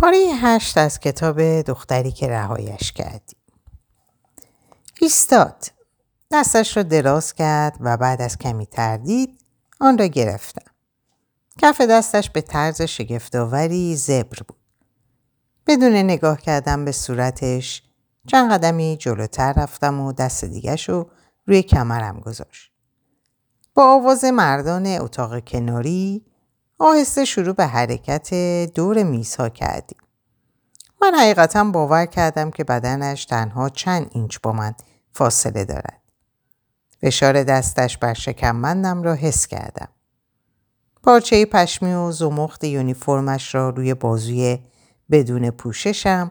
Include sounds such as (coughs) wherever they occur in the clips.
پاره هشت از کتاب دختری که رهایش کردی ایستاد. دستش را دراز کرد و بعد از کمی تردید آن را گرفتم. کف دستش به طرز شگفتآوری زبر بود. بدون نگاه کردم به صورتش چند قدمی جلوتر رفتم و دست دیگش رو روی کمرم گذاشت. با آواز مردان اتاق کناری آهسته شروع به حرکت دور میزها کردیم. من حقیقتا باور کردم که بدنش تنها چند اینچ با من فاصله دارد. فشار دستش بر شکمبندم را حس کردم. پارچه پشمی و زمخت یونیفرمش را روی بازوی بدون پوششم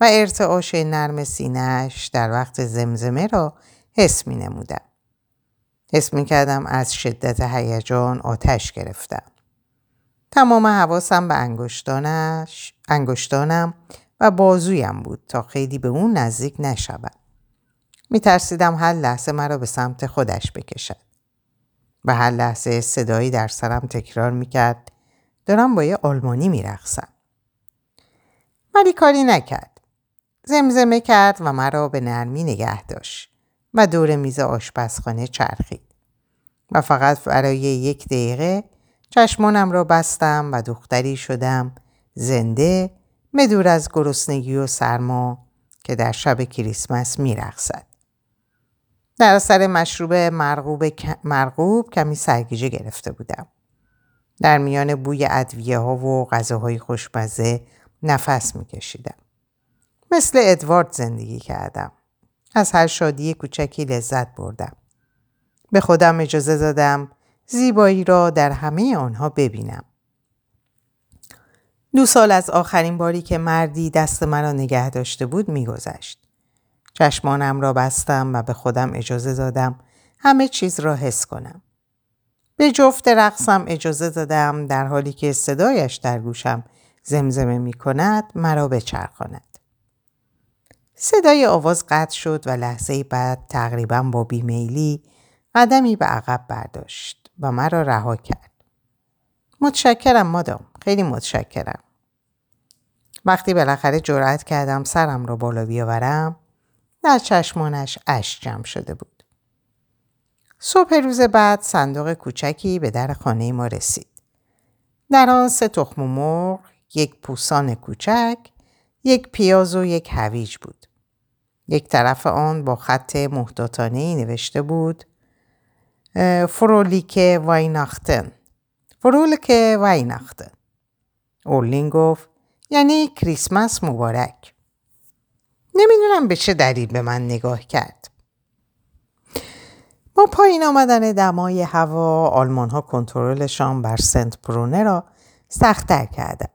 و ارتعاش نرم سینهش در وقت زمزمه را حس می نمودم. حس می کردم از شدت هیجان آتش گرفتم. تمام حواسم به انگشتانش، انگشتانم و بازویم بود تا خیلی به اون نزدیک نشود. می ترسیدم هر لحظه مرا به سمت خودش بکشد. و هر لحظه صدایی در سرم تکرار می کرد دارم با یه آلمانی می رخصم. ولی کاری نکرد. زمزمه کرد و مرا به نرمی نگه داشت و دور میز آشپزخانه چرخید. و فقط برای یک دقیقه چشمانم را بستم و دختری شدم زنده مدور از گرسنگی و سرما که در شب کریسمس میرقصد. در اثر مشروب مرغوب, مرغوب کمی سرگیجه گرفته بودم. در میان بوی ادویه ها و غذاهای خوشمزه نفس میکشیدم. مثل ادوارد زندگی کردم. از هر شادی کوچکی لذت بردم. به خودم اجازه دادم زیبایی را در همه آنها ببینم. دو سال از آخرین باری که مردی دست مرا نگه داشته بود میگذشت. چشمانم را بستم و به خودم اجازه دادم همه چیز را حس کنم. به جفت رقصم اجازه دادم در حالی که صدایش در گوشم زمزمه می کند مرا بچرخاند. صدای آواز قطع شد و لحظه بعد تقریبا با بیمیلی قدمی به عقب برداشت و مرا رها کرد. متشکرم مادام. خیلی متشکرم. وقتی بالاخره جرأت کردم سرم را بالا بیاورم در چشمانش اش جمع شده بود. صبح روز بعد صندوق کوچکی به در خانه ما رسید. در آن سه تخم مرغ، یک پوسان کوچک، یک پیاز و یک هویج بود. یک طرف آن با خط محتاطانه نوشته بود فرولیک وایناختن فرولیک وایناختن اورلین گفت یعنی کریسمس مبارک نمی‌دونم به چه دلیل به من نگاه کرد با پایین آمدن دمای هوا آلمان ها کنترلشان بر سنت برونه را سختتر کردند.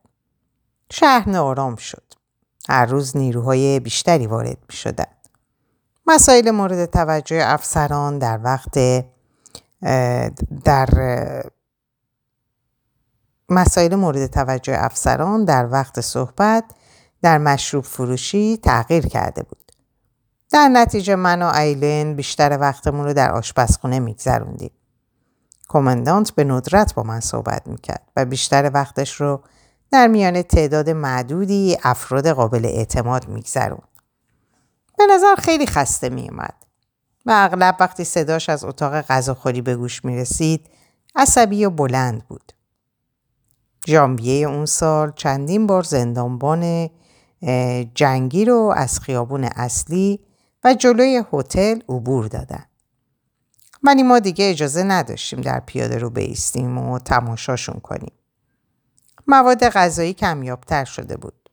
شهر آرام شد. هر روز نیروهای بیشتری وارد می شدن. مسائل مورد توجه افسران در وقت در مسائل مورد توجه افسران در وقت صحبت در مشروب فروشی تغییر کرده بود. در نتیجه من و ایلین بیشتر وقتمون رو در آشپزخونه میگذروندیم. کماندانت به ندرت با من صحبت می‌کرد و بیشتر وقتش رو در میان تعداد معدودی افراد قابل اعتماد میگذرون. به نظر خیلی خسته میومد و اغلب وقتی صداش از اتاق غذاخوری به گوش می‌رسید عصبی و بلند بود. ژانویه اون سال چندین بار زندانبان جنگی رو از خیابون اصلی و جلوی هتل عبور دادن. ولی ما دیگه اجازه نداشتیم در پیاده رو بیستیم و تماشاشون کنیم. مواد غذایی کمیابتر شده بود.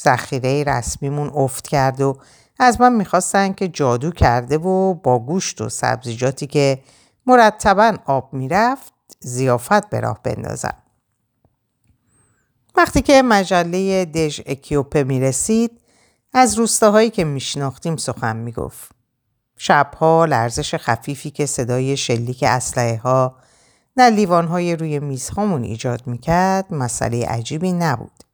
ذخیره رسمیمون افت کرد و از من می‌خواستن که جادو کرده و با گوشت و سبزیجاتی که مرتبا آب می‌رفت زیافت به راه بندازم. وقتی که مجله دژ اکیوپه می رسید از روستاهایی که میشناختیم سخن می گفت. شبها لرزش خفیفی که صدای شلیک اسلحه ها در لیوانهای روی میزهامون ایجاد می‌کرد مسئله عجیبی نبود.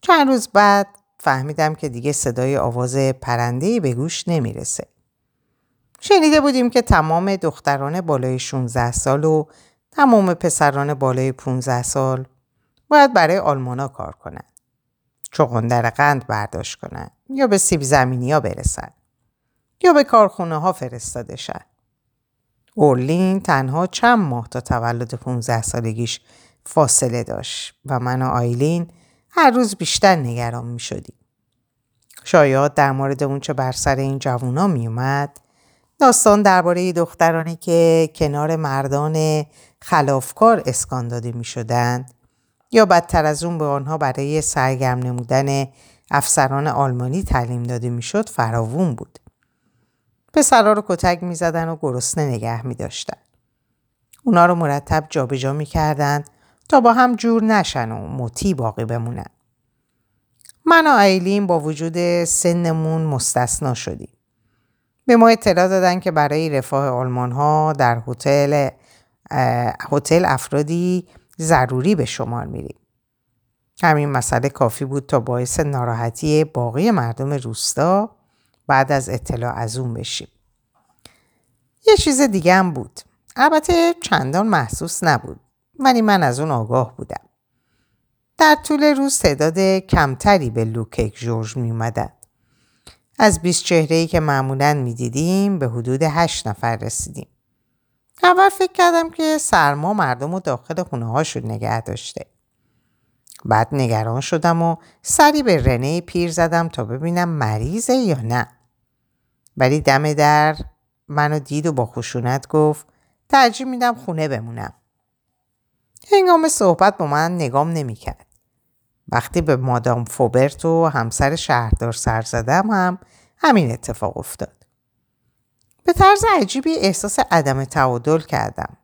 چند روز بعد فهمیدم که دیگه صدای آواز پرندهی به گوش نمی‌رسه. شنیده بودیم که تمام دختران بالای 16 سال و تمام پسران بالای 15 سال باید برای آلمانا کار کنند. چغندر قند برداشت کنن یا به سیب زمینی ها برسن یا به کارخونه ها فرستاده شن. اورلین تنها چند ماه تا تولد 15 سالگیش فاصله داشت و من و آیلین هر روز بیشتر نگران می شدیم. شایعات در مورد اونچه بر سر این جوونا می اومد داستان درباره دخترانی که کنار مردان خلافکار اسکان داده می شدند یا بدتر از اون به آنها برای سرگرم نمودن افسران آلمانی تعلیم داده می‌شد فراوون بود. پسرها رو کتک می زدن و گرسنه نگه می داشتن. اونا رو مرتب جابجا می کردن تا با هم جور نشن و مطی باقی بمونن. من و ایلین با وجود سنمون مستثنا شدیم. به ما اطلاع دادن که برای رفاه آلمان ها در هتل هتل افرادی ضروری به شمار میریم. همین مسئله کافی بود تا باعث ناراحتی باقی مردم روستا بعد از اطلاع از اون بشیم. یه چیز دیگه هم بود. البته چندان محسوس نبود. ولی من از اون آگاه بودم. در طول روز تعداد کمتری به لوکیک جورج می اومدن. از 20 چهره که معمولا می دیدیم به حدود 8 نفر رسیدیم. اول فکر کردم که سرما مردم رو داخل خونه هاشون نگه داشته. بعد نگران شدم و سری به رنه پیر زدم تا ببینم مریضه یا نه. ولی دم در منو دید و با خشونت گفت ترجیح میدم خونه بمونم. هنگام صحبت با من نگام نمی‌کرد. وقتی به مادام فوبرت و همسر شهردار سر زدم هم همین اتفاق افتاد. به طرز عجیبی احساس عدم تعادل کردم.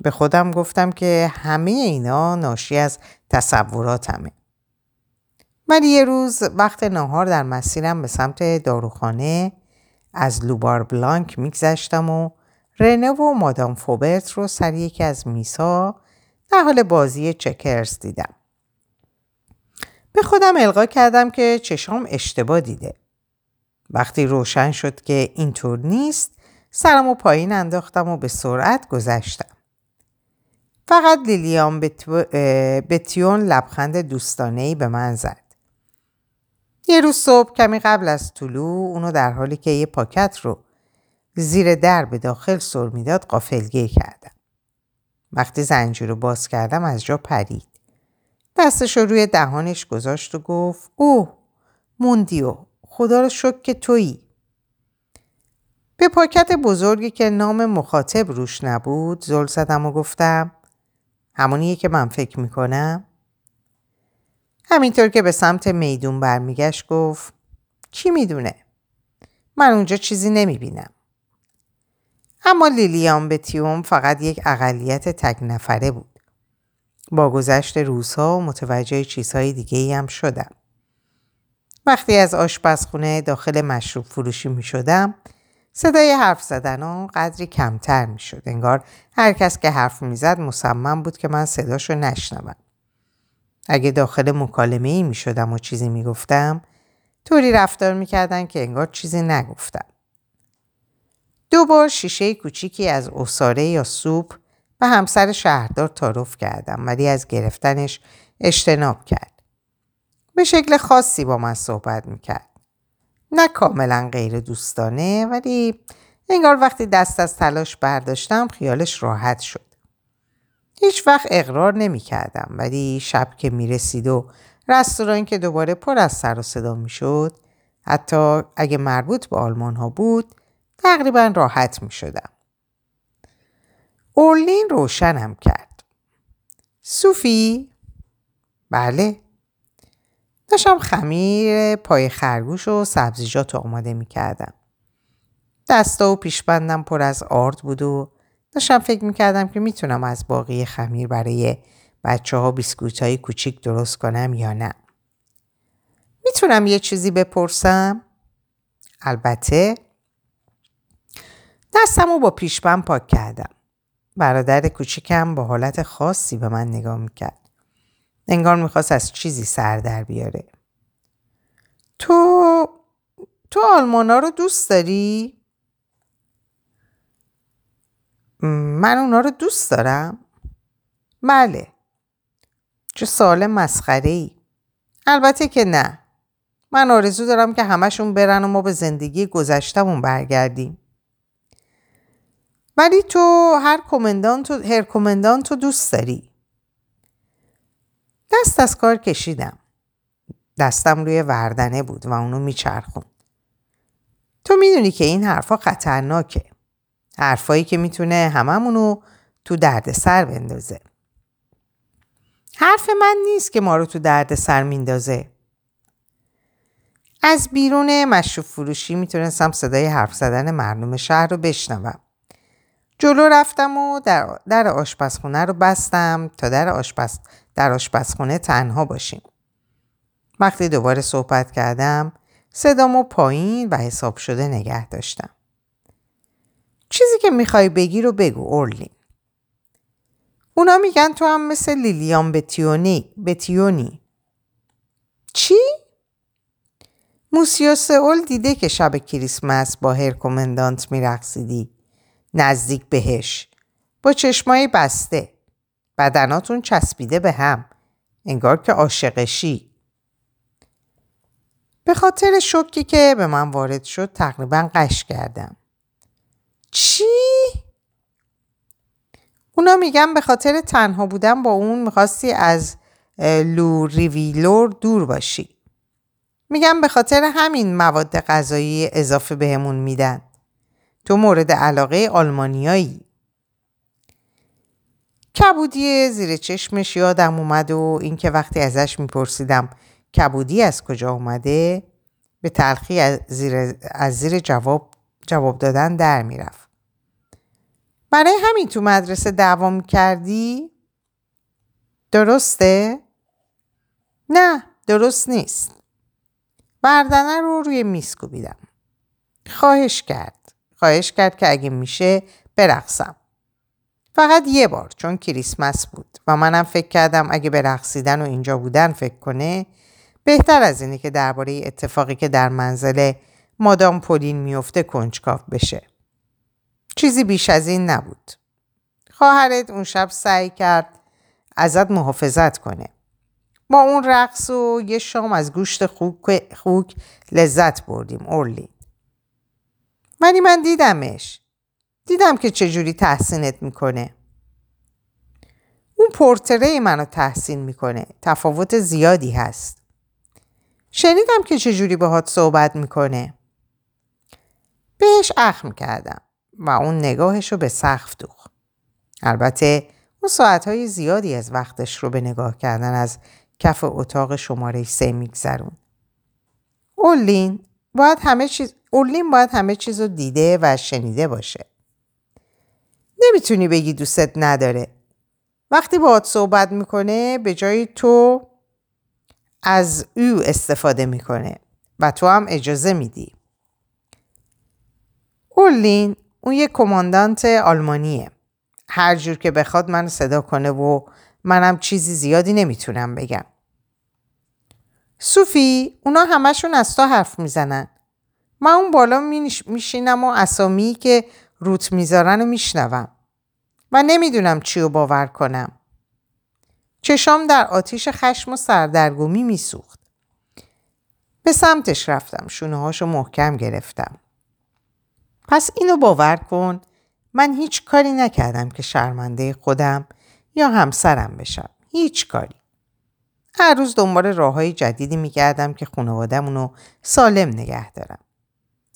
به خودم گفتم که همه اینا ناشی از تصوراتمه. ولی یه روز وقت نهار در مسیرم به سمت داروخانه از لوبار بلانک میگذشتم و رنه و مادام فوبرت رو سر یکی از میسا در حال بازی چکرز دیدم. به خودم القا کردم که چشام اشتباه دیده. وقتی روشن شد که اینطور نیست سرم و پایین انداختم و به سرعت گذشتم. فقط لیلیان بتیون لبخند دوستانهی به من زد. یه روز صبح کمی قبل از طلوع اونو در حالی که یه پاکت رو زیر در به داخل سر می‌داد قافلگیر کردم. وقتی زنجیر رو باز کردم از جا پرید. دستش رو روی دهانش گذاشت و گفت اوه موندیو خدا رو شکر که تویی. به پاکت بزرگی که نام مخاطب روش نبود زل زدم و گفتم همونیه که من فکر می‌کنم؟ همینطور که به سمت میدون برمیگشت گفت کی می‌دونه؟ من اونجا چیزی نمی‌بینم. اما لیلیان بتیوم فقط یک اقلیت تک نفره بود. با گذشت روزها متوجه چیزهای دیگه ای هم شدم. وقتی از آشپزخونه داخل مشروب فروشی می شدم صدای حرف زدن ها قدری کمتر می شد. انگار هر کس که حرف می زد مصمم بود که من صداشو نشنوم. اگه داخل مکالمه ای می شدم و چیزی می گفتم طوری رفتار می کردن که انگار چیزی نگفتم. دو بار شیشه کوچیکی از اصاره یا سوپ به همسر شهردار تعارف کردم ولی از گرفتنش اجتناب کرد. به شکل خاصی با من صحبت می‌کرد. نه کاملا غیر دوستانه ولی انگار وقتی دست از تلاش برداشتم خیالش راحت شد. هیچ وقت اقرار نمی کردم ولی شب که می رسید و رستوران که دوباره پر از سر و صدا می شد حتی اگه مربوط به آلمان ها بود تقریبا راحت می شدم. اورلین روشنم کرد. صوفی؟ بله. داشتم خمیر پای خرگوش و سبزیجات آماده می کردم. دستا و پیشبندم پر از آرد بود و داشتم فکر می کردم که می‌تونم از باقی خمیر برای بچه ها بیسکوت های کوچیک درست کنم یا نه. می‌تونم یه چیزی بپرسم؟ البته دستم رو با پیشبند پاک کردم. برادر کوچیکم با حالت خاصی به من نگاه می‌کرد. انگار می‌خواست از چیزی سر در بیاره. تو تو آلمانا رو دوست داری؟ من اونا رو دوست دارم؟ بله. چه سال مسخره ای. البته که نه. من آرزو دارم که همشون برن و ما به زندگی گذشتمون برگردیم. ولی تو هر کمندان هر کمندان تو دوست داری. دست از کار کشیدم. دستم روی وردنه بود و اونو میچرخون. تو می‌دونی که این حرفا خطرناکه. حرفایی که می‌تونه هممونو تو درد سر بندازه. حرف من نیست که ما رو تو درد سر میندازه. از بیرون مشروب فروشی می‌تونستم صدای حرف زدن مردم شهر رو بشنوم. جلو رفتم و در, در آشپزخونه رو بستم تا در, آشپز در آشپزخونه تنها باشیم. وقتی دوباره صحبت کردم صدامو پایین و حساب شده نگه داشتم. چیزی که می‌خوای بگی رو بگو اورلین. اونا میگن تو هم مثل لیلیان بتیونی بتیونی. چی؟ موسیو سئول دیده که شب کریسمس با هرکومندانت میرقصیدی نزدیک بهش. با چشمای بسته. بدناتون چسبیده به هم. انگار که عاشقشی. به خاطر شوکی که به من وارد شد تقریبا قش کردم. چی؟ اونا میگن به خاطر تنها بودن با اون می‌خواستی از لو ریویلور دور باشی. میگم به خاطر همین مواد غذایی اضافه بهمون میدن. تو مورد علاقه آلمانیایی کبودی زیر چشمش یادم اومد و اینکه وقتی ازش میپرسیدم کبودی از کجا اومده به تلخی از زیر, از زیر جواب, جواب دادن در می‌رفت. برای همین تو مدرسه دوام کردی؟ درسته؟ نه درست نیست. بردنه رو روی میز کوبیدم. خواهش کرد. خواهش کرد که اگه میشه برقصم. فقط یه بار چون کریسمس بود و منم فکر کردم اگه به رقصیدن و اینجا بودن فکر کنه بهتر از اینه که درباره اتفاقی که در منزل مادام پولین میفته کنجکاف بشه. چیزی بیش از این نبود. خواهرت اون شب سعی کرد ازت محافظت کنه. با اون رقص و یه شام از گوشت خوک, خوک لذت بردیم اورلین. ولی من دیدمش. دیدم که چجوری تحسینت می‌کنه. اون پورتره منو تحسین می‌کنه. تفاوت زیادی هست. شنیدم که چجوری باهات صحبت می‌کنه. بهش اخم کردم و اون نگاهش رو به سقف دوخ. البته اون ساعتهای زیادی از وقتش رو به نگاه کردن از کف اتاق شماره سه میگذرون. اولین باید همه چیز اولین باید همه چیز رو دیده و شنیده باشه. نمی‌تونی بگی دوستت نداره. وقتی باهات صحبت می‌کنه به جای تو از او استفاده می‌کنه و تو هم اجازه میدی. اولین اون یه کماندانت آلمانیه. هر جور که بخواد من صدا کنه و منم چیزی زیادی نمی‌تونم بگم. صوفی اونا همشون از تو حرف می‌زنن. من اون بالا میشینم و اسامی که روت می‌ذارن و میشنوم. و نمی‌دونم چی رو باور کنم. چشام در آتیش خشم و سردرگمی میسوخت. به سمتش رفتم. شونه هاشو محکم گرفتم. پس اینو باور کن من هیچ کاری نکردم که شرمنده خودم یا همسرم بشم. هیچ کاری. هر روز دنبال راه های جدیدی میگردم که خانوادهمون سالم نگه دارم.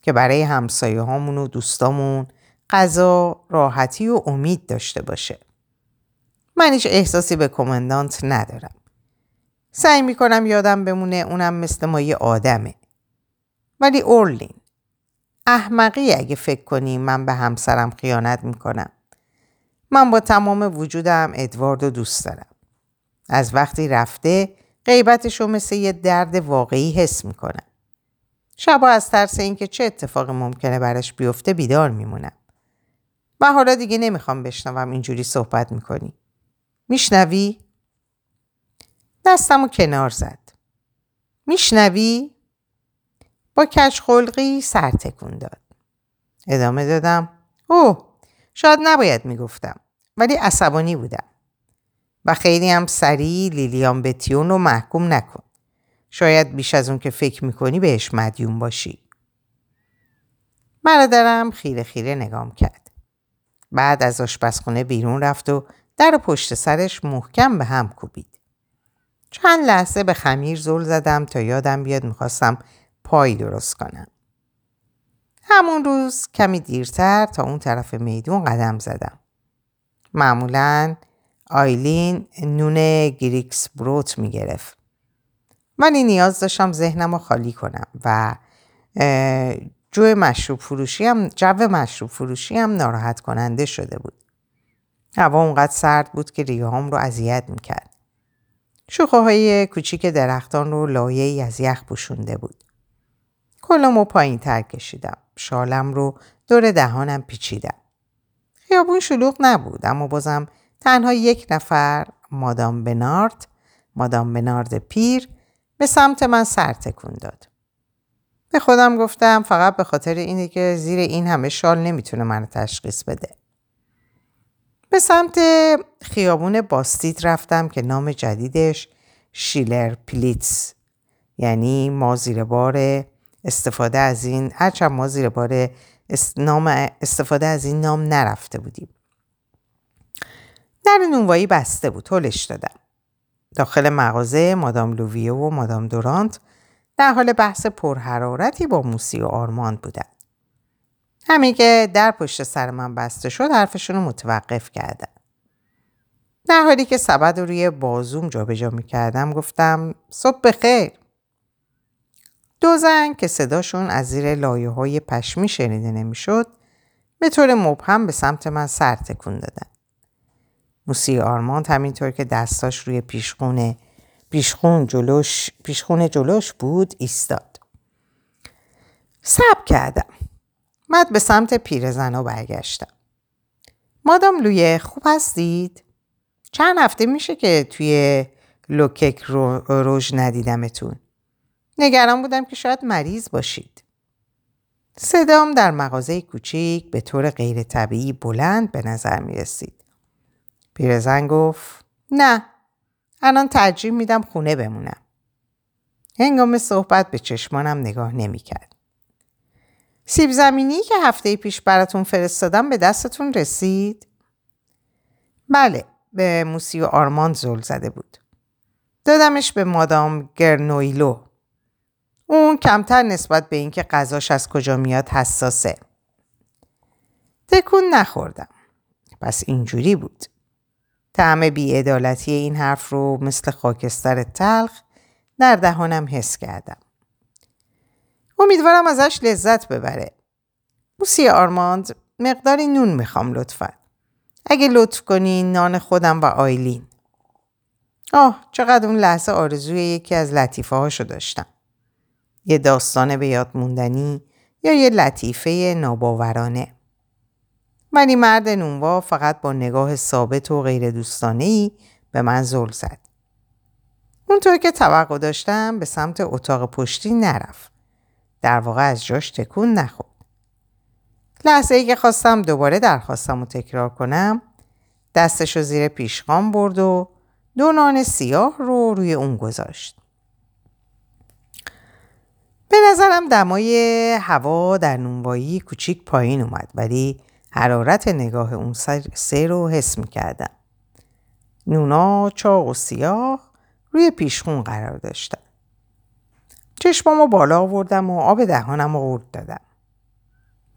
که برای همسایه هامون و دوستامون غذا، راحتی و امید داشته باشه. من هیچ احساسی به کماندانت ندارم. سعی می‌کنم یادم بمونه اونم مثل ما یه آدمه. ولی اورلین احمقی اگه فکر کنی من به همسرم خیانت می‌کنم. من با تمام وجودم ادوارد دوست دارم. از وقتی رفته غیبتش رو مثل یه درد واقعی حس می‌کنم. شبا از ترس اینکه چه اتفاقی ممکنه برش بیفته بیدار میمونم. و حالا دیگه نمی‌خوام بشنوم اینجوری صحبت می‌کنی. میشنوی؟ دستمو کنار زد. میشنوی؟ با کش خلقی سر تکون داد. ادامه دادم. اوه شاید نباید می‌گفتم. ولی عصبانی بودم. و خیلی هم سریع لیلیان بتیون رو محکوم نکن. شاید بیش از اون که فکر می‌کنی بهش مدیون باشی. برادرم خیره خیره نگام کرد. بعد از آشپزخونه بیرون رفت و در پشت سرش محکم به هم کوبید. چند لحظه به خمیر زل زدم تا یادم بیاد می‌خواستم پایی درست کنم. همون روز کمی دیرتر تا اون طرف میدون قدم زدم. معمولا آیلین نون گریکس بروت می‌گرفت. ولی نیاز داشتم ذهنم رو خالی کنم و جو مشروب فروشی هم جو مشروب فروشی هم ناراحت کننده شده بود. هوا اونقدر سرد بود که ریهام رو اذیت می‌کرد. شوخه های کوچیک درختان رو لایه ای از یخ پوشونده بود. کلم رو پایین تر کشیدم. شالم رو دور دهانم پیچیدم. خیابون شلوغ نبود اما بازم تنها یک نفر مادام بنارد مادام بنارد پیر به سمت من سر تکون داد. به خودم گفتم فقط به خاطر اینه که زیر این همه شال نمی‌تونه منو تشخیص بده. به سمت خیابون باستید رفتم که نام جدیدش شیلر پلیتس یعنی ما زیر بار استفاده از این هرچند ما زیر بار استفاده از این نام نرفته بودیم. در نونوایی بسته بود هلش دادم. داخل مغازه مادام لوویو و مادام دورانت در حال بحث پرحرارتی با موسی و آرماند بودند. همین که در پشت سر من بسته شد حرفشون رو متوقف کردن. در حالی که سبد رو روی بازوم جابجا می‌کردم گفتم صبح بخیر. دو زن که صداشون از زیر لایه های پشمی شنیده نمی‌شد به طور مبهم به سمت من سر تکون دادن. موسی آرماند همینطور که دستاش روی پیشخونه پیشخون جلوش پیشخون جلوش بود ایستاد. سب کردم. بعد به سمت پیرزنا برگشتم. مادام لویه خوب هستید؟ چند هفته میشه که توی لوکک رو روژ ندیدمتون. نگران بودم که شاید مریض باشید. صدام در مغازه کوچیک به طور غیر طبیعی بلند به نظر می رسید. پیرزن گفت نه الان ترجیح میدم خونه بمونم. هنگام صحبت به چشمانم نگاه نمی‌کرد. سیب زمینی که هفته پیش براتون فرستادم به دستتون رسید؟ بله به موسی و آرماند زل زده بود. دادمش به مادام گرنویلو. اون کمتر نسبت به اینکه غذاش از کجا میاد حساسه. تکون نخوردم. پس اینجوری بود. طعم بیعدالتی این حرف رو مثل خاکستر تلخ در دهانم حس کردم. امیدوارم ازش لذت ببره. موسی آرماند مقداری نون می‌خوام لطفا. اگه لطف کنی نان خودم و آیلین. آه چقدر اون لحظه آرزوی یکی از لطیفه هاشو داشتم. یه داستان به یاد موندنی یا یه لطیفه ناباورانه. ولی مرد نونوا فقط با نگاه ثابت و غیر دوستانه ای به من زل زد. اونطور که توقع داشتم به سمت اتاق پشتی نرفت. در واقع از جاش تکون نخورد. لحظه ای که خواستم دوباره درخواستم رو تکرار کنم دستش رو زیر پیشخان برد و دو نان سیاه رو روی اون گذاشت. به نظرم دمای هوا در نونوایی کوچیک پایین اومد ولی حرارت نگاه اون سه رو حس می‌کردم. نونا چاق و سیاه روی پیشخون قرار داشتن. چشمامو بالا آوردم و آب دهانم رو ورد دادم.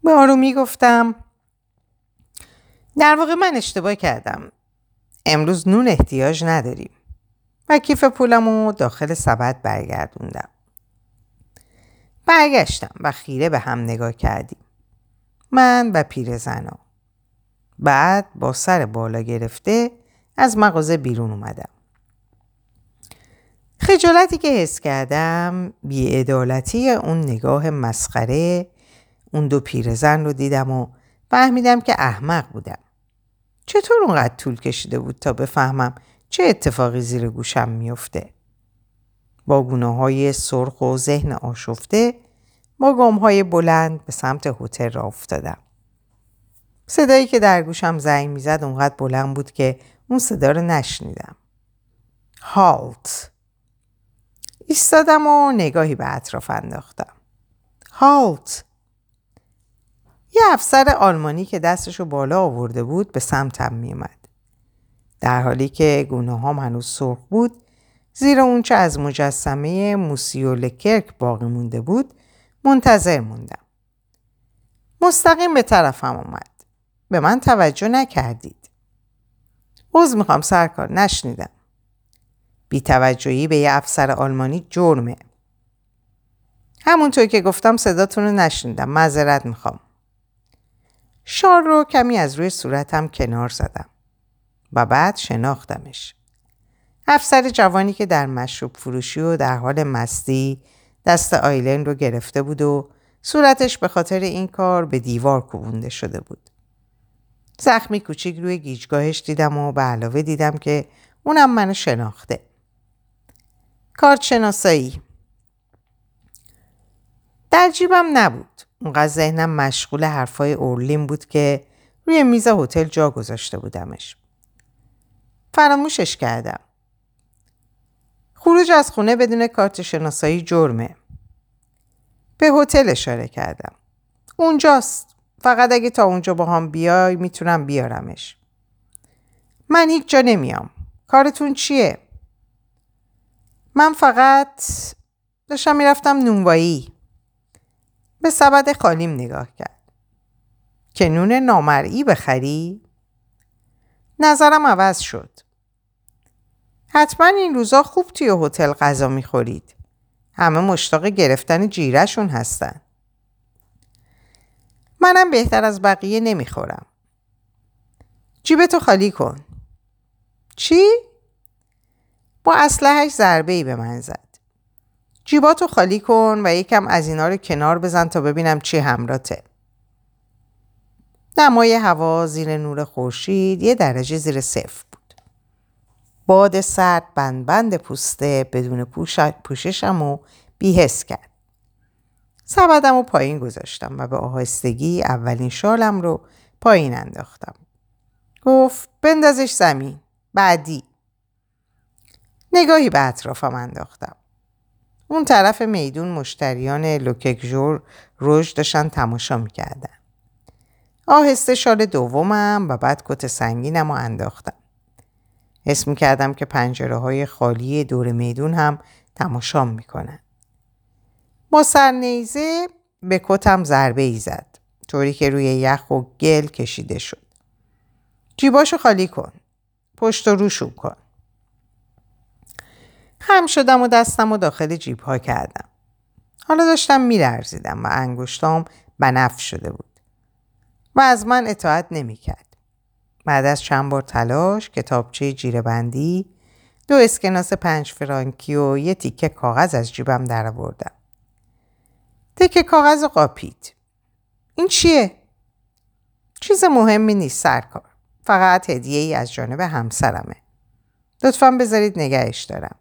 به آرومی گفتم در واقع من اشتباه کردم. امروز نون احتیاج نداریم. و کیف پولم رو داخل سبد برگردوندم. برگشتم و خیره به هم نگاه کردیم. من و پیرزنا. بعد با سر بالا گرفته از مغازه بیرون اومدم. خجالتی که حس کردم بیعدالتی اون نگاه مسخره اون دو پیرزن رو دیدم و فهمیدم که احمق بودم. چطور اونقدر طول کشیده بود تا بفهمم چه اتفاقی زیر گوشم میفته؟ با گونه های سرخ و ذهن آشفته با گام های بلند به سمت هتل را افتادم. صدایی که در گوشم زنگ می‌زد اونقدر بلند بود که اون صدا رو نشنیدم. هالت ایستادم و نگاهی به اطراف انداختم. هالت یه افسر آلمانی که دستشو بالا آورده بود به سمتم میومد. در حالی که گونه هم هنوز سرخ بود زیر اونچه از مجسمه موسیو لکرک باقی مونده بود منتظر موندم. مستقیم به طرفم اومد. به من توجه نکردید. عوض می‌خوام سرکار نشنیدم. بیتوجهی به یه افسر آلمانی جرمه. همونطور که گفتم صداتون رو نشنیدم. معذرت می‌خوام. شار رو کمی از روی صورتم کنار زدم. و بعد شناختمش. افسر جوانی که در مشروب فروشی و در حال مستی دست آیلن رو گرفته بود و صورتش به خاطر این کار به دیوار کوبونده شده بود. زخمی کوچیک روی گیجگاهش دیدم و به علاوه دیدم که اونم منو شناخته. کارت شناسایی در جیبم نبود. اونقدر ذهنم مشغول حرفای اورلین بود که روی میز هتل جا گذاشته بودمش. فراموشش کردم. خروج از خونه بدون کارت شناسایی جرمه. به هتل اشاره کردم. اونجاست. فقط اگه تا اونجا با هم بیای می‌تونم بیارمش. من هیچ جا نمیام. کارتون چیه؟ من فقط داشتم می‌رفتم نونوایی. به سبد خالیم نگاه کرد. که نون نامرئی بخری؟ نظرم عوض شد. حتما این روزا خوب توی هتل غذا می‌خورید. همه مشتاق گرفتن جیرهشون هستن. منم بهتر از بقیه نمی‌خورم. جیبتو خالی کن. چی؟ با اسلحهش ضربه ای به من زد. جیباتو خالی کن و یکم از اینا رو کنار بزن تا ببینم چی همراته. نمای هوا زیر نور خورشید یه درجه زیر صفر. باد سرد بند بند پوسته بدون پوششم و بیهس کرد. سبدم رو پایین گذاشتم و به آهستگی اولین شالم رو پایین انداختم. گفت بندازش زمین. بعدی. نگاهی به اطرافم انداختم. اون طرف میدون مشتریان لوککجور روش داشتن تماشا می‌کردن. آهسته شال دومم و بعد کت سنگینم رو انداختم. حس می‌کردم که پنجره های خالی دور میدون هم تماشام می‌کنن. با سرنیزه به کتم ضربه ای زد. طوری که روی یخ و گل کشیده شد. جیباشو خالی کن. پشت و روشون کن. خم شدم و دستم و داخل جیب ها کردم. حالا داشتم میلرزیدم و انگشتام بنف شده بود. و از من اطاعت نمی‌کرد. بعد از چند بار تلاش کتابچه جیره بندی دو اسکناس پنج فرانکی و یه تیکه کاغذ از جیبم در آوردم. تکه کاغذ قاپید. این چیه؟ چیز مهمی نیست سرکار. فقط هدیه ای از جانب همسرمه. لطفا بذارید نگهش دارم.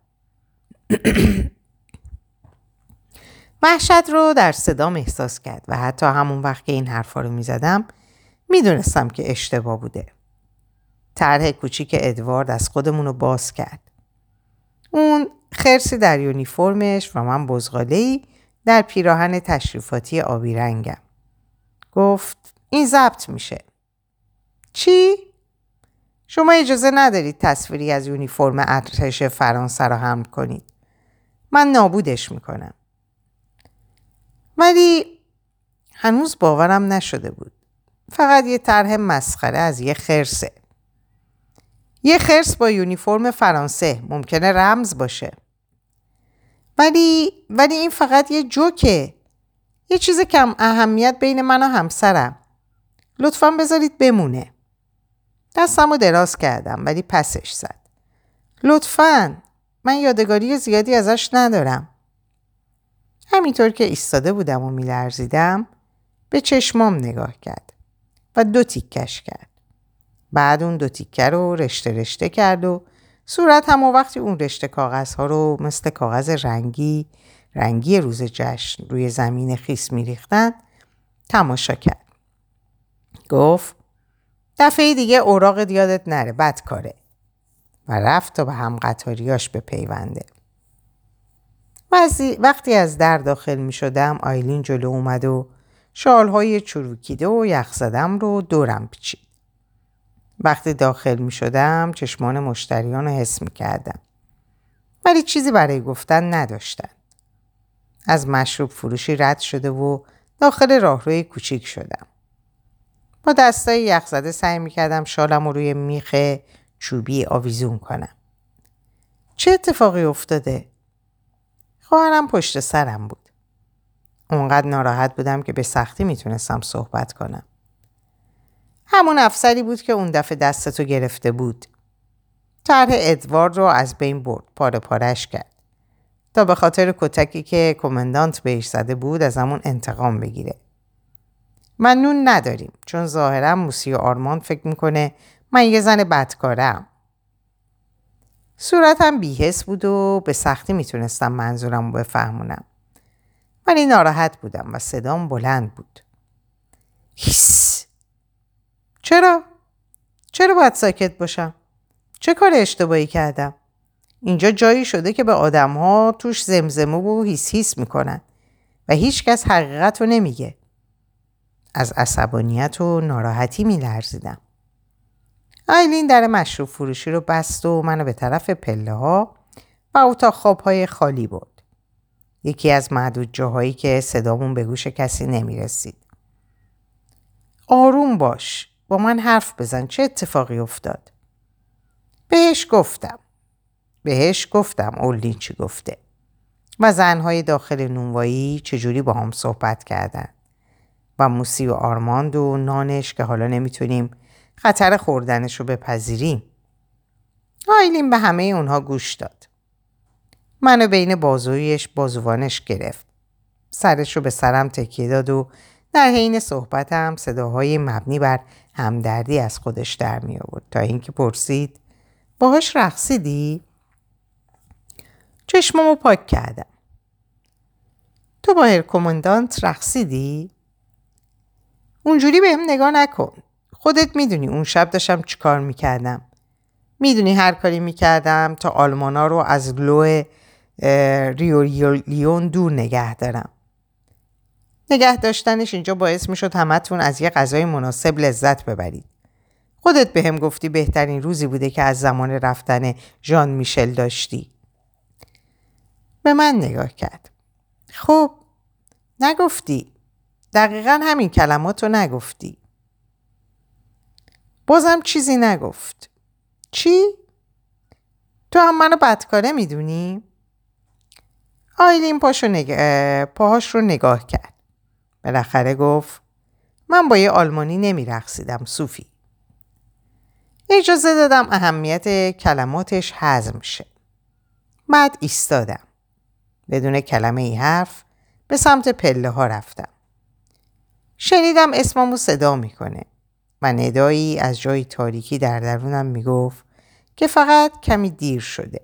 (coughs) وحشت رو در صدام احساس کرد و حتی همون وقت که این حرفا رو می‌زدم می‌دونستم که اشتباه بوده. طرح کوچیک ادوارد از خودمون رو باز کرد. اون خرسی در یونیفرمش و من بزغاله در پیراهن تشریفاتی آبی رنگم. گفت این ضبط میشه. چی؟ شما اجازه ندارید تصویری از یونیفرم ارتش فرانسه را حمل کنید. من نابودش می‌کنم. ولی هنوز باورم نشده بود. فقط یه طرح مسخره از یه خرسه. یه خرس با یونیفرم فرانسه ممکنه رمز باشه. ولی ولی این فقط یه جوکه. یه چیز کم اهمیت بین من و همسرم. لطفا بذارید بمونه. دستم رو دراز کردم ولی پسش زد. لطفا من یادگاری زیادی ازش ندارم. همینطور که ایستاده بودم و میلرزیدم به چشمام نگاه کرد و دو تیکش کرد. بعد اون دو تیکه رو رشته رشته کرد و صورت هم و وقتی اون رشته کاغذ ها رو مثل کاغذ رنگی رنگی روز جشن روی زمین خیس میریختن تماشا کرد. گفت دفعه دیگه اوراق دیادت نره بد کاره و رفت تا به هم قطاریاش به پیونده. وقتی از در داخل می شدم آیلین جلو اومد و شالهای چروکیده و یخ زدم رو دورم پیچید. وقتی داخل می شدم چشمان مشتریان رو حس می کردم. ولی چیزی برای گفتن نداشتن. از مشروب فروشی رد شده و داخل راهروی کوچیک شدم. با دستای یخزده سعی می کردم شالم رو روی میخ چوبی آویزون کنم. چه اتفاقی افتاده؟ خواهرم پشت سرم بود. اونقدر ناراحت بودم که به سختی می‌تونستم صحبت کنم. همون افسری بود که اون دفعه دستتو گرفته بود. طرح ادوارد رو از بین برد. پاره پارش کرد. تا به خاطر کتکی که کمندانت بهش زده بود از همون انتقام بگیره. من نون نداریم چون ظاهرا موسی و آرمان فکر می‌کنه من یه زن بدکارم. صورتم بیهس بود و به سختی می‌تونستم منظورم رو بفهمونم. ولی ناراحت بودم و صدام بلند بود. هیس چرا؟ چرا باید ساکت باشم؟ چه کار اشتباهی کردم؟ اینجا جایی شده که به آدم ها توش زمزمه و هیس هیس می‌کنن و هیچکس حقیقت رو نمیگه. از عصبانیت و ناراحتی میلرزیدم. آیلین در مشروب فروشی رو بست و منو به طرف پله ها و اتاق خواب های خالی برد. یکی از معدود جاهایی که صدامون به گوش کسی نمی رسید. آروم باش. با من حرف بزن. چه اتفاقی افتاد؟ بهش گفتم. بهش گفتم اولین چی گفته. و زنهای داخل نونوایی چجوری با هم صحبت کردن. و موسی و آرماند و نانش که حالا نمی‌تونیم خطر خوردنش رو بپذیریم. آیلین به همه اونها گوش داد. منو بین بازویش بازوانش گرفت. سرش رو به سرم تکیه داد و در حین صحبتم صداهای مبنی بر همدردی از خودش در می آورد تا اینکه پرسید باهاش رقصیدی؟ چشممو پاک کردم. تو با هر کماندانت رقصیدی؟ اونجوری بهم نگاه نکن. خودت می‌دونی اون شب داشتم چیکار می‌کردم. می‌دونی هر کاری می‌کردم تا آلمانا رو از گلو ریولیون دور نگه دارم. نگه داشتنش اینجا باعث می‌شد همتون از یه غذای مناسب لذت ببرید. خودت به هم گفتی بهترین روزی بوده که از زمان رفتن ژان میشل داشتی. به من نگاه کرد. خب نگفتی. دقیقا همین کلمات رو نگفتی. بازم چیزی نگفت. چی؟ تو هم منو بدکاره می‌دونی؟ آیلین پاشو نگ... پاهاش رو نگاه کرد. بالاخره گفت من با یه آلمانی نمیرقصیدم صوفی. اجازه دادم اهمیت کلماتش حزم شه. بعد ایستادم. بدون کلمه ای حرف به سمت پله ها رفتم. شنیدم اسممو صدا می‌کنه و ندایی از جای تاریکی در درونم می‌گفت که فقط کمی دیر شده.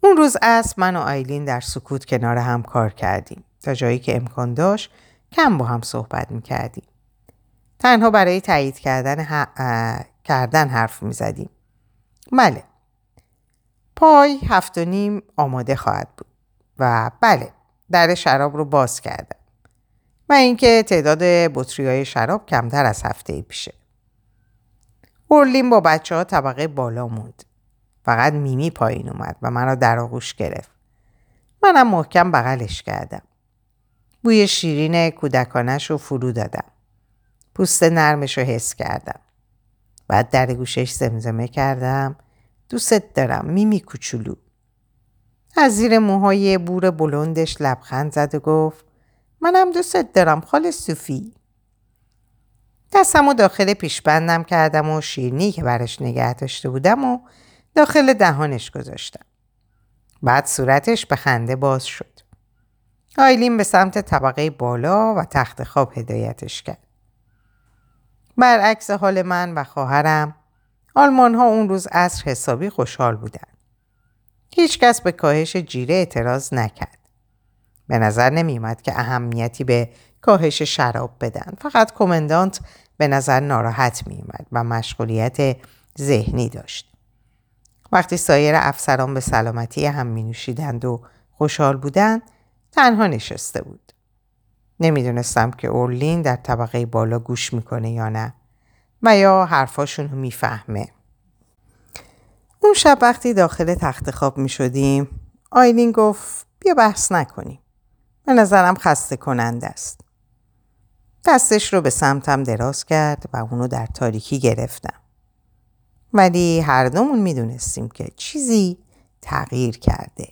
اون روز از من و آیلین در سکوت کنار هم کار کردیم تا جایی که امکان داشت کم با هم صحبت می‌کردیم. تنها برای تایید کردن, کردن حرف می‌زدیم. بله. پای هفت و نیم آماده خواهد بود. و بله در شراب رو باز کردم. و اینکه تعداد بطری های شراب کمتر از هفته پیشه. اورلین با بچه ها طبقه بالا موند. فقط میمی پایین اومد و مرا در آغوش گرفت. منم محکم بغلش کردم. بوی شیرین کودکانش رو فرو دادم. پوست نرمش رو حس کردم. بعد در گوشش زمزمه کردم. دوست دارم میمی کوچولو. از زیر موهای بور بلندش لبخند زد و گفت منم دوست دارم خال صوفی. دستم و داخل پیشبندم کردم و شیرنی که برش نگه داشته بودم و داخل دهانش گذاشتم. بعد صورتش به خنده باز شد. آیلین به سمت طبقه بالا و تخت خواب هدایتش کرد. برعکس حال من و خواهرم آلمان ها اون روز عصر حسابی خوشحال بودن. هیچکس به کاهش جیره اعتراض نکرد. به نظر نمیومد که اهمیتی به کاهش شراب بدن. فقط کمندانت به نظر ناراحت میومد و مشغولیت ذهنی داشت. وقتی سایر افسران به سلامتی هم می نوشیدند و خوشحال بودند تنها نشسته بود. نمی‌دونستم که اورلین در طبقه بالا گوش می‌کنه یا نه و یا حرفاشون رو می‌فهمه. اون شب وقتی داخل تخت خواب می شدیم آیلین گفت بیا بحث نکنیم. به نظرم خسته کننده است. دستش رو به سمتم دراز کرد و اونو در تاریکی گرفتم. ولی هر دومون می‌دونستیم که چیزی تغییر کرده.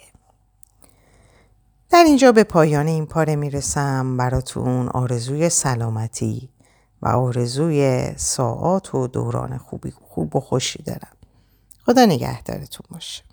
در اینجا به پایان این پاره می‌رسم براتون آرزوی سلامتی و آرزوی ساعات و دوران خوبی خوب و خوشی دارم. خدا نگهدارتون باشه.